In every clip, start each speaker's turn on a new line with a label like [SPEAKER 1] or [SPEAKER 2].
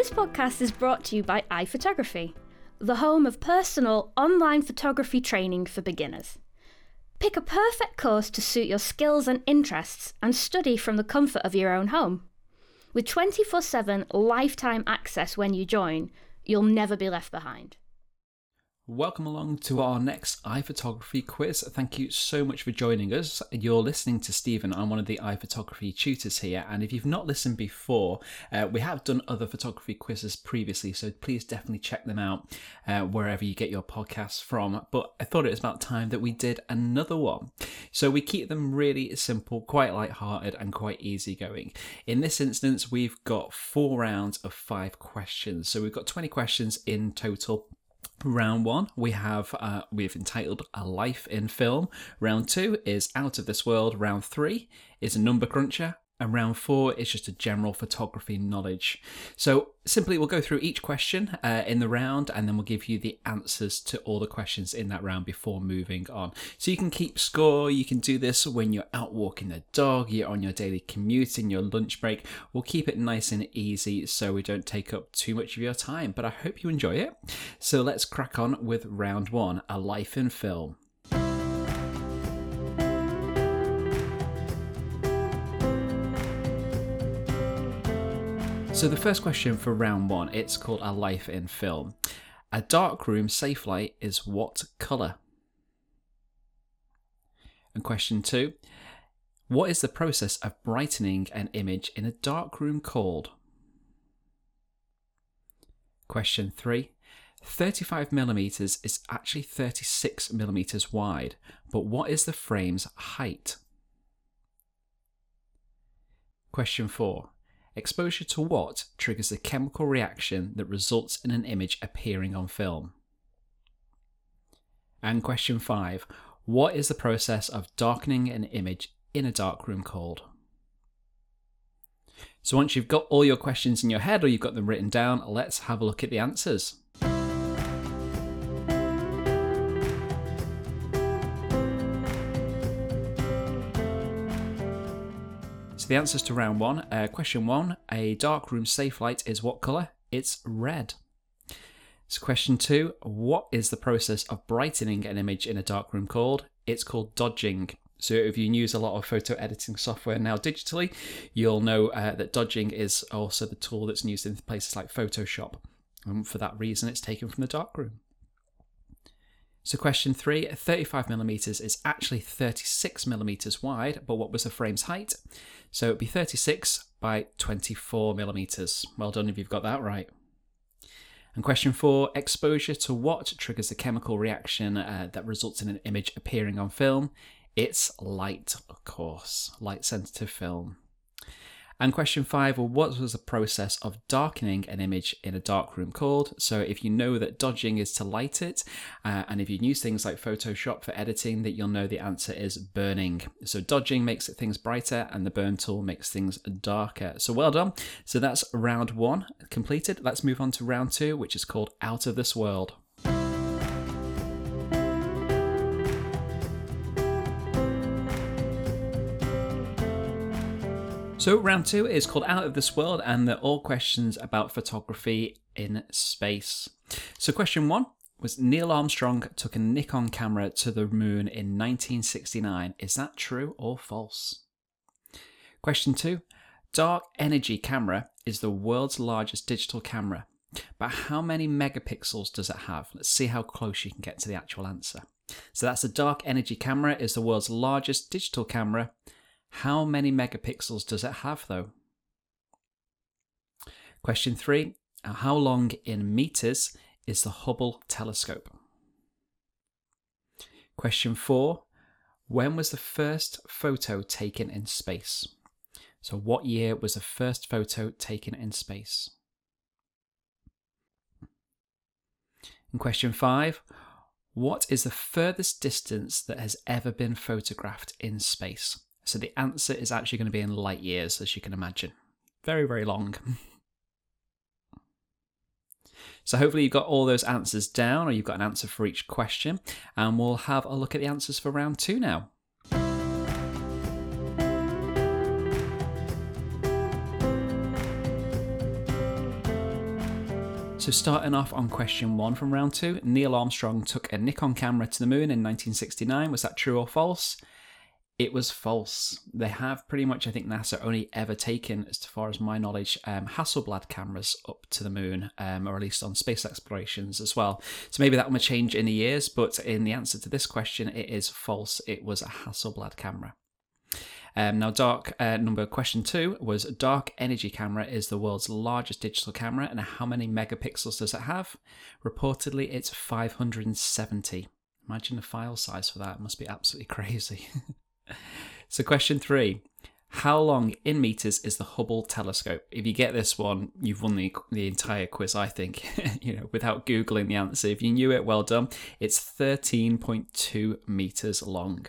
[SPEAKER 1] This podcast is brought to you by iPhotography, the home of personal online photography training for beginners. Pick a perfect course to suit your skills and interests and study from the comfort of your own home. With 24 7 lifetime access when you join, you'll never be left behind.
[SPEAKER 2] Welcome along to our next iPhotography quiz. Thank you so much for joining us. You're listening to Stephen. I'm one of the iPhotography tutors here. And if you've not listened before, uh, we have done other photography quizzes previously, so please definitely check them out uh, wherever you get your podcasts from. But I thought it was about time that we did another one. So we keep them really simple, quite light-hearted, and quite easygoing. In this instance, we've got four rounds of five questions. So we've got 20 questions in total Round one, we have uh, we've entitled "A Life in Film." Round two is "Out of This World." Round three is a number cruncher, and round four is just a general photography knowledge. So simply, we'll go through each question uh, in the round, and then we'll give you the answers to all the questions in that round before moving on. So you can keep score. You can do this when you're out walking the dog, you're on your daily commute, in your lunch break. We'll keep it nice and easy so we don't take up too much of your time. But I hope you enjoy it. So let's crack on with round one: a life in film. So the first question for round one, it's called A Life in Film. A darkroom safe light is what colour? And question two, what is the process of brightening an image in a darkroom called? Question three, 35 millimeters is actually 36 millimeters wide, but what is the frame's height? Question 4. Exposure to what triggers a chemical reaction that results in an image appearing on film? And question five What is the process of darkening an image in a darkroom called? So once you've got all your questions in your head or you've got them written down, let's have a look at the answers. The answers to round one. Uh, question one A dark room safe light is what colour? It's red. So, question two What is the process of brightening an image in a dark room called? It's called dodging. So, if you use a lot of photo editing software now digitally, you'll know uh, that dodging is also the tool that's used in places like Photoshop. And for that reason, it's taken from the darkroom. So, question three 35 millimeters is actually 36 millimeters wide, but what was the frame's height? So, it'd be 36 by 24 millimeters. Well done if you've got that right. And question four exposure to what triggers the chemical reaction uh, that results in an image appearing on film? It's light, of course, light sensitive film. And question five, well, what was the process of darkening an image in a dark room called? So if you know that dodging is to light it, uh, and if you use things like Photoshop for editing, that you'll know the answer is burning. So dodging makes things brighter, and the burn tool makes things darker. So well done. So that's round one completed. Let's move on to round two, which is called Out of This World. So, round two is called Out of This World, and they're all questions about photography in space. So, question one was Neil Armstrong took a Nikon camera to the moon in 1969. Is that true or false? Question two Dark Energy camera is the world's largest digital camera, but how many megapixels does it have? Let's see how close you can get to the actual answer. So, that's the Dark Energy camera is the world's largest digital camera how many megapixels does it have though? Question three uh, How long in meters is the Hubble telescope? Question four When was the first photo taken in space? So, what year was the first photo taken in space? And question five What is the furthest distance that has ever been photographed in space? So the answer is actually going to be in light years, as you can imagine. Very, very long. so hopefully you've got all those answers down, or you've got an answer for each question, and we'll have a look at the answers for round two now. So, starting off on question one from round two, Neil Armstrong took a Nikon camera to the moon in 1969. Was that true or false? It was false. They have pretty much, I think, NASA only ever taken, as far as my knowledge, um, Hasselblad cameras up to the moon, um, or at least on space explorations as well. So maybe that will change in the years, but in the answer to this question, it is false. It was a Hasselblad camera. Um, now, dark uh, number question two was dark energy camera is the world's largest digital camera, and how many megapixels does it have? Reportedly, it's 570. Imagine the file size for that; it must be absolutely crazy. So, question three How long in meters is the Hubble telescope? If you get this one, you've won the, the entire quiz, I think, you know, without Googling the answer. If you knew it, well done. It's 13.2 meters long.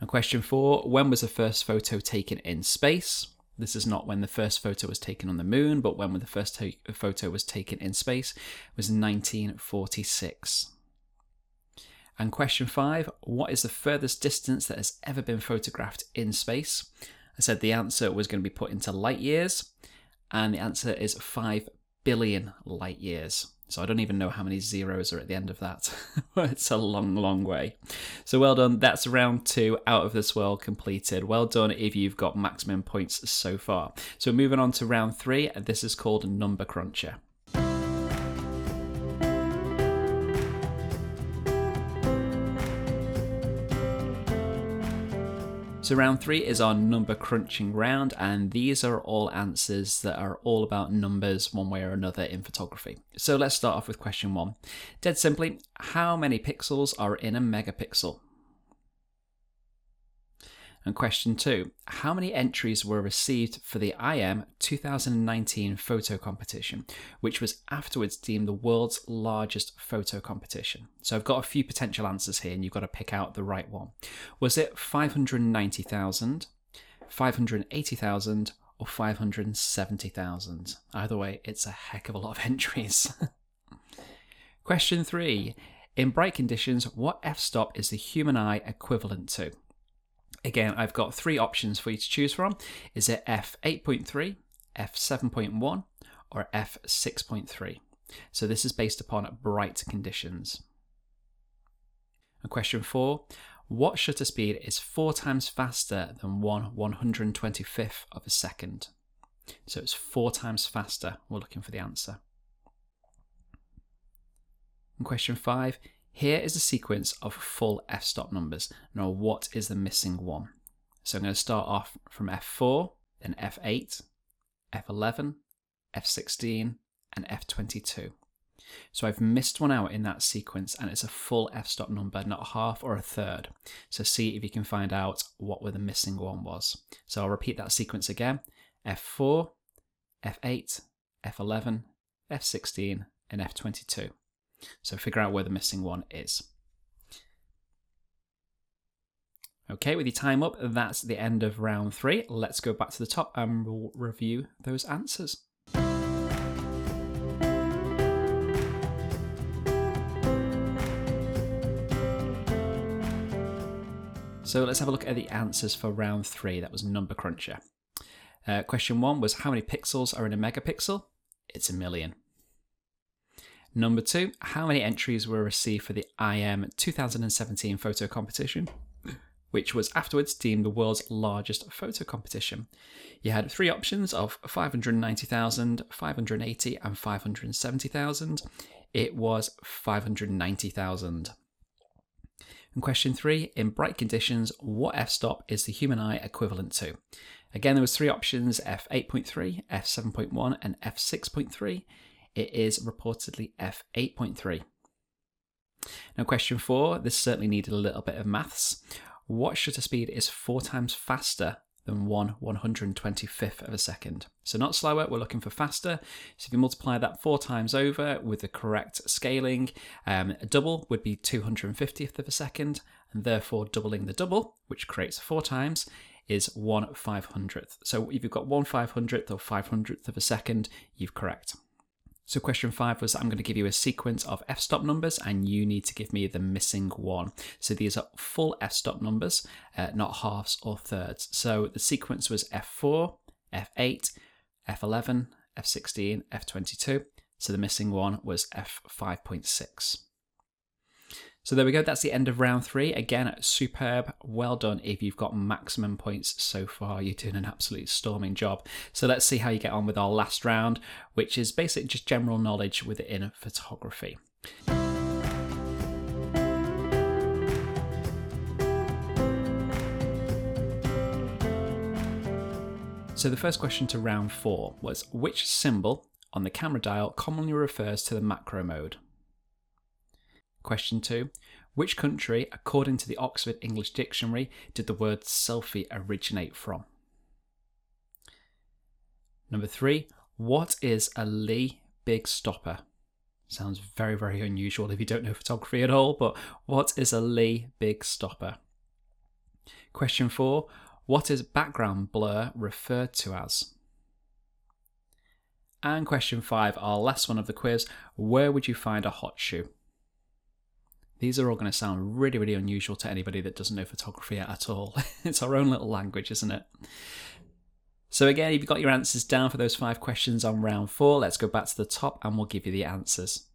[SPEAKER 2] Now, question four When was the first photo taken in space? This is not when the first photo was taken on the moon, but when the first photo was taken in space it was 1946. And question five What is the furthest distance that has ever been photographed in space? I said the answer was going to be put into light years, and the answer is 5 billion light years. So I don't even know how many zeros are at the end of that. it's a long, long way. So well done. That's round two out of this world completed. Well done if you've got maximum points so far. So moving on to round three, this is called Number Cruncher. So round three is our number crunching round, and these are all answers that are all about numbers one way or another in photography. So let's start off with question one. Dead simply, how many pixels are in a megapixel? And question two How many entries were received for the IM 2019 photo competition, which was afterwards deemed the world's largest photo competition? So I've got a few potential answers here, and you've got to pick out the right one. Was it 590,000, 580,000, or 570,000? Either way, it's a heck of a lot of entries. question three In bright conditions, what f stop is the human eye equivalent to? Again, I've got three options for you to choose from. Is it f8.3, f7.1, or f6.3? So this is based upon bright conditions. And question four, what shutter speed is four times faster than 1 125th of a second? So it's four times faster. We're looking for the answer. And question five, here is a sequence of full f-stop numbers. Now, what is the missing one? So I'm going to start off from f4, then f8, f11, f16, and f22. So I've missed one out in that sequence and it's a full f-stop number, not half or a third. So see if you can find out what where the missing one was. So I'll repeat that sequence again. f4, f8, f11, f16, and f22. So figure out where the missing one is. Okay, with your time up, that's the end of round three. Let's go back to the top and we'll review those answers. So let's have a look at the answers for round three. That was Number Cruncher. Uh, question one was How many pixels are in a megapixel? It's a million. Number two, how many entries were received for the IM 2017 photo competition, which was afterwards deemed the world's largest photo competition? You had three options of 590,000, 580, and 570,000. It was 590,000. And question three, in bright conditions, what f-stop is the human eye equivalent to? Again, there was three options, f8.3, f7.1, and f6.3 it is reportedly f8.3. Now, question four, this certainly needed a little bit of maths. What shutter speed is four times faster than 1 125th of a second? So, not slower, we're looking for faster. So, if you multiply that four times over with the correct scaling, um, a double would be 250th of a second, and therefore doubling the double, which creates four times, is 1 500th. So, if you've got 1 500th or 500th of a second, you've correct. So question five was I'm going to give you a sequence of f-stop numbers and you need to give me the missing one. So these are full f-stop numbers, uh, not halves or thirds. So the sequence was f4, f8, f11, F16, F22. So the missing one was F5.6. So there we go. That's the end of round three. Again, superb. Well done if you've got maximum points so far. You're doing an absolute storming job. So let's see how you get on with our last round, which is basically just general knowledge within photography. So the first question to round four was which symbol on the camera dial commonly refers to the macro mode? Question two Which country, according to the Oxford English Dictionary, did the word selfie originate from? Number three What is a Lee big stopper? Sounds very, very unusual if you don't know photography at all, but what is a Lee big stopper? Question four what is background blur referred to as? And question five, our last one of the quiz where would you find a hot shoe? These are all going to sound really, really unusual to anybody that doesn't know photography at all. it's our own little language, isn't it? So, again, if you've got your answers down for those five questions on round four, let's go back to the top and we'll give you the answers.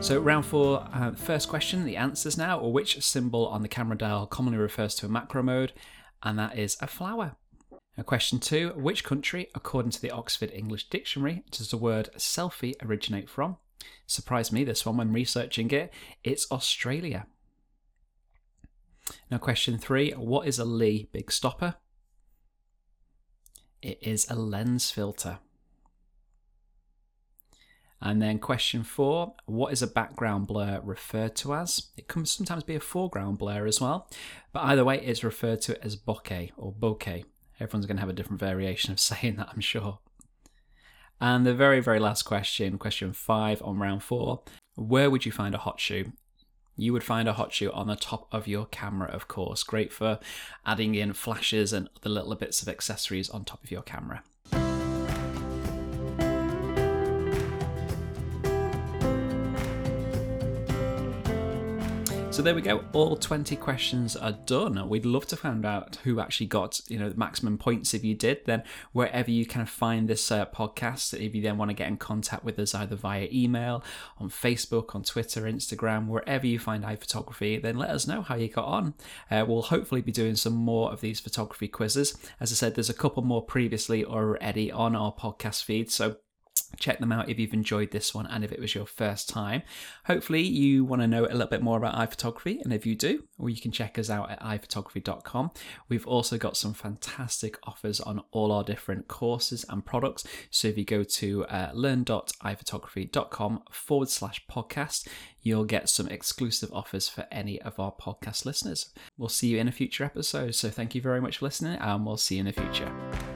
[SPEAKER 2] So, round four, uh, first question, the answers now, or which symbol on the camera dial commonly refers to a macro mode, and that is a flower. Now, question two, which country, according to the Oxford English Dictionary, does the word selfie originate from? Surprised me this one when researching it. It's Australia. Now, question three, what is a Lee big stopper? It is a lens filter. And then question four, what is a background blur referred to as? It can sometimes be a foreground blur as well, but either way, it's referred to as bokeh or bokeh. Everyone's going to have a different variation of saying that, I'm sure. And the very, very last question, question five on round four, where would you find a hot shoe? You would find a hot shoe on the top of your camera, of course. Great for adding in flashes and the little bits of accessories on top of your camera. So there we go. All 20 questions are done. We'd love to find out who actually got, you know, the maximum points if you did. Then wherever you can find this uh, podcast, if you then want to get in contact with us either via email, on Facebook, on Twitter, Instagram, wherever you find iPhotography, then let us know how you got on. Uh, we'll hopefully be doing some more of these photography quizzes. As I said, there's a couple more previously already on our podcast feed. So check them out if you've enjoyed this one and if it was your first time. Hopefully, you want to know a little bit more about iPhotography, and if you do, or you can check us out at iPhotography.com. We've also got some fantastic offers on all our different courses and products. So if you go to uh, learn.iphotography.com forward slash podcast, you'll get some exclusive offers for any of our podcast listeners. We'll see you in a future episode. So thank you very much for listening, and we'll see you in the future.